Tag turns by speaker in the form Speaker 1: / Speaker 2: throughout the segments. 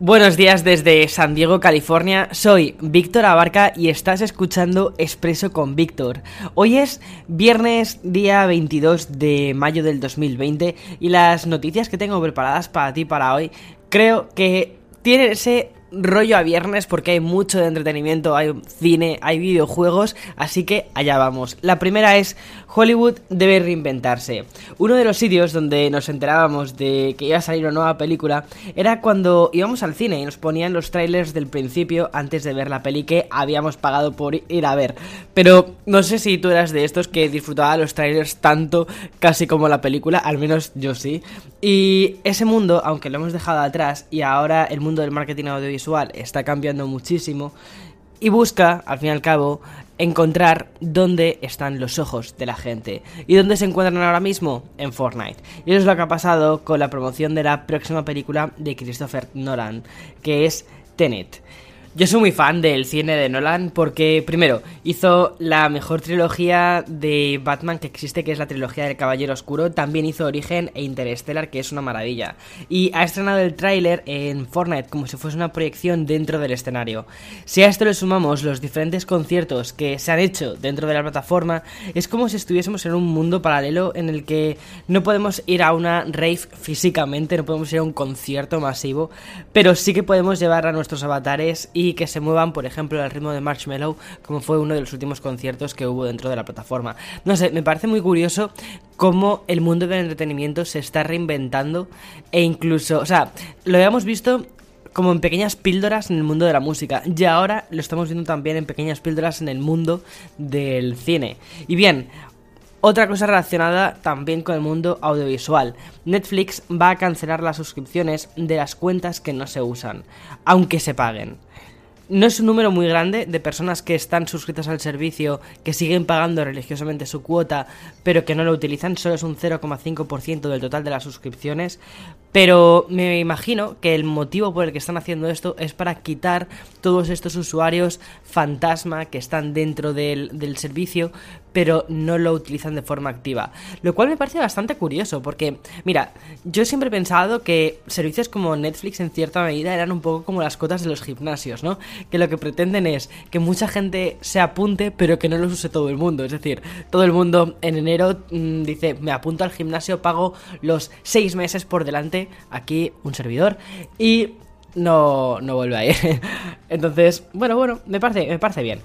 Speaker 1: Buenos días desde San Diego, California. Soy Víctor Abarca y estás escuchando Expreso con Víctor. Hoy es viernes, día 22 de mayo del 2020 y las noticias que tengo preparadas para ti para hoy creo que tienen ese rollo a viernes porque hay mucho de entretenimiento, hay cine, hay videojuegos, así que allá vamos. La primera es Hollywood debe reinventarse. Uno de los sitios donde nos enterábamos de que iba a salir una nueva película era cuando íbamos al cine y nos ponían los trailers del principio antes de ver la peli que habíamos pagado por ir a ver. Pero no sé si tú eras de estos que disfrutaba los trailers tanto casi como la película, al menos yo sí. Y ese mundo, aunque lo hemos dejado atrás y ahora el mundo del marketing audiovisual está cambiando muchísimo, y busca, al fin y al cabo, encontrar dónde están los ojos de la gente. ¿Y dónde se encuentran ahora mismo? En Fortnite. Y eso es lo que ha pasado con la promoción de la próxima película de Christopher Nolan, que es Tenet. Yo soy muy fan del cine de Nolan porque, primero, hizo la mejor trilogía de Batman que existe, que es la trilogía del Caballero Oscuro. También hizo Origen e Interstellar, que es una maravilla. Y ha estrenado el tráiler en Fortnite como si fuese una proyección dentro del escenario. Si a esto le sumamos los diferentes conciertos que se han hecho dentro de la plataforma, es como si estuviésemos en un mundo paralelo en el que no podemos ir a una rave físicamente, no podemos ir a un concierto masivo, pero sí que podemos llevar a nuestros avatares que se muevan, por ejemplo, al ritmo de Marshmallow, como fue uno de los últimos conciertos que hubo dentro de la plataforma. No sé, me parece muy curioso cómo el mundo del entretenimiento se está reinventando e incluso, o sea, lo habíamos visto como en pequeñas píldoras en el mundo de la música. Y ahora lo estamos viendo también en pequeñas píldoras en el mundo del cine. Y bien, otra cosa relacionada también con el mundo audiovisual. Netflix va a cancelar las suscripciones de las cuentas que no se usan, aunque se paguen. No es un número muy grande de personas que están suscritas al servicio, que siguen pagando religiosamente su cuota, pero que no lo utilizan, solo es un 0,5% del total de las suscripciones. Pero me imagino que el motivo por el que están haciendo esto es para quitar todos estos usuarios fantasma que están dentro del, del servicio, pero no lo utilizan de forma activa. Lo cual me parece bastante curioso, porque, mira, yo siempre he pensado que servicios como Netflix en cierta medida eran un poco como las cotas de los gimnasios, ¿no? Que lo que pretenden es que mucha gente se apunte, pero que no los use todo el mundo. Es decir, todo el mundo en enero mmm, dice, me apunto al gimnasio, pago los seis meses por delante, aquí un servidor, y no, no vuelve a ir. Entonces, bueno, bueno, me parece, me parece bien.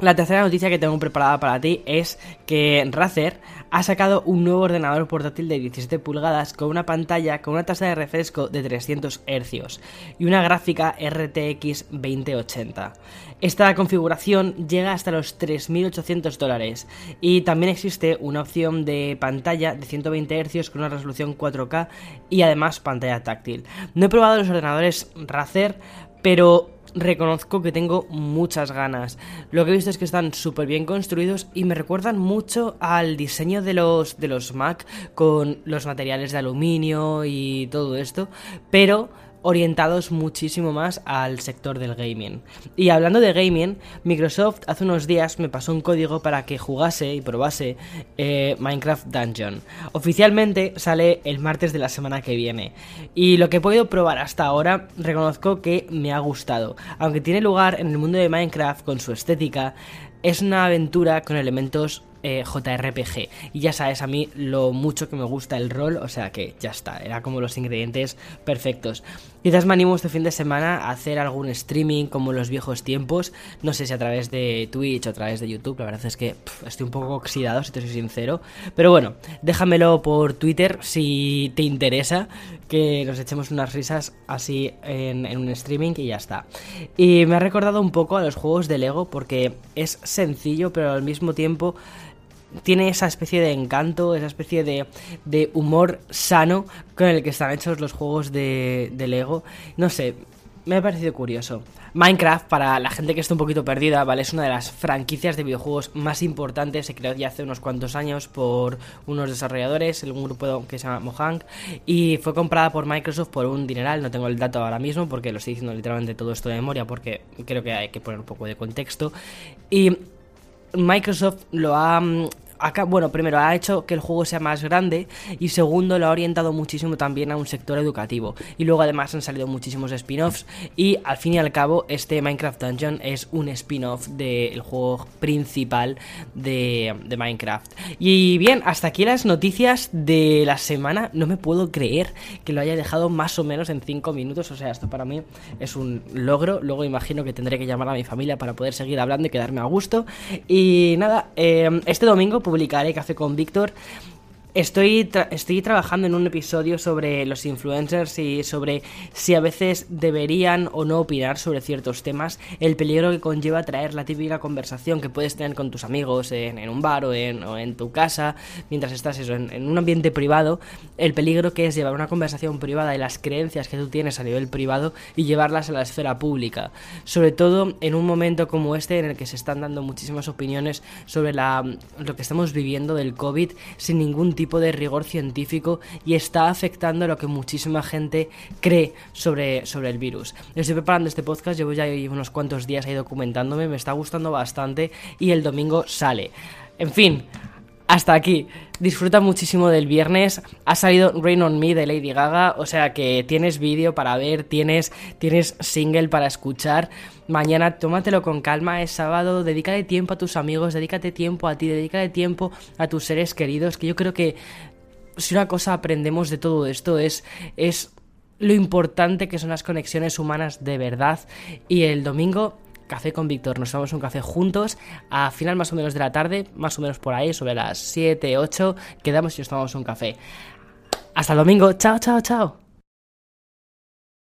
Speaker 1: La tercera noticia que tengo preparada para ti es que Razer ha sacado un nuevo ordenador portátil de 17 pulgadas con una pantalla con una tasa de refresco de 300 Hz y una gráfica RTX 2080. Esta configuración llega hasta los 3.800 dólares y también existe una opción de pantalla de 120 Hz con una resolución 4K y además pantalla táctil. No he probado los ordenadores Razer, pero reconozco que tengo muchas ganas. Lo que he visto es que están súper bien construidos y me recuerdan mucho al diseño de los, de los Mac con los materiales de aluminio y todo esto, pero orientados muchísimo más al sector del gaming. Y hablando de gaming, Microsoft hace unos días me pasó un código para que jugase y probase eh, Minecraft Dungeon. Oficialmente sale el martes de la semana que viene. Y lo que he podido probar hasta ahora, reconozco que me ha gustado. Aunque tiene lugar en el mundo de Minecraft con su estética, es una aventura con elementos eh, JRPG. Y ya sabes a mí lo mucho que me gusta el rol, o sea que ya está, era como los ingredientes perfectos. Quizás me animo este fin de semana a hacer algún streaming como en los viejos tiempos, no sé si a través de Twitch o a través de YouTube, la verdad es que estoy un poco oxidado, si te soy sincero. Pero bueno, déjamelo por Twitter si te interesa, que nos echemos unas risas así en un streaming y ya está. Y me ha recordado un poco a los juegos de Lego porque es sencillo, pero al mismo tiempo tiene esa especie de encanto, esa especie de, de humor sano con el que están hechos los juegos de, de Lego. No sé, me ha parecido curioso. Minecraft, para la gente que está un poquito perdida, ¿vale? Es una de las franquicias de videojuegos más importantes. Se creó ya hace unos cuantos años por unos desarrolladores, un grupo que se llama Mojang, y fue comprada por Microsoft por un dineral. No tengo el dato ahora mismo porque lo estoy diciendo literalmente todo esto de memoria porque creo que hay que poner un poco de contexto. Y Microsoft lo ha bueno, primero ha hecho que el juego sea más grande y segundo lo ha orientado muchísimo también a un sector educativo. Y luego además han salido muchísimos spin-offs y al fin y al cabo este Minecraft Dungeon es un spin-off del juego principal de, de, Minecraft. Y bien, hasta aquí las noticias de la semana. No me puedo creer que lo haya dejado más o menos en 5 minutos. O sea, esto para mí es un logro. Luego imagino que tendré que llamar a mi familia para poder seguir hablando y quedarme a gusto. Y nada, eh, este domingo publicaré Café con Víctor Estoy, estoy trabajando en un episodio sobre los influencers y sobre si a veces deberían o no opinar sobre ciertos temas, el peligro que conlleva traer la típica conversación que puedes tener con tus amigos en, un bar o en, tu casa, mientras estás eso, en, un ambiente privado, el peligro que es llevar una conversación privada y las creencias que tú tienes a nivel privado y llevarlas a la esfera pública. Sobre todo en un momento como este en el que se están dando muchísimas opiniones sobre la, lo que estamos viviendo del COVID sin ningún tipo tipo de rigor científico y está afectando lo que muchísima gente cree sobre, sobre el virus. Estoy preparando este podcast, llevo ya unos cuantos días ahí documentándome, me está gustando bastante y el domingo sale. En fin, hasta aquí. Disfruta muchísimo del viernes. Ha salido Rain on Me de Lady Gaga. O sea que tienes vídeo para ver, tienes, tienes single para escuchar. Mañana tómatelo con calma, es sábado. Dedícate tiempo a tus amigos, dedícate tiempo a ti, dedícate tiempo a tus seres queridos. Que yo creo que si una cosa aprendemos de todo esto es, es lo importante que son las conexiones humanas de verdad. Y el domingo Café con Víctor. Nos tomamos un café juntos a final más o menos de la tarde, más o menos por ahí, sobre las 7, 8. Quedamos y nos tomamos un café. Hasta el domingo. Chao, chao, chao.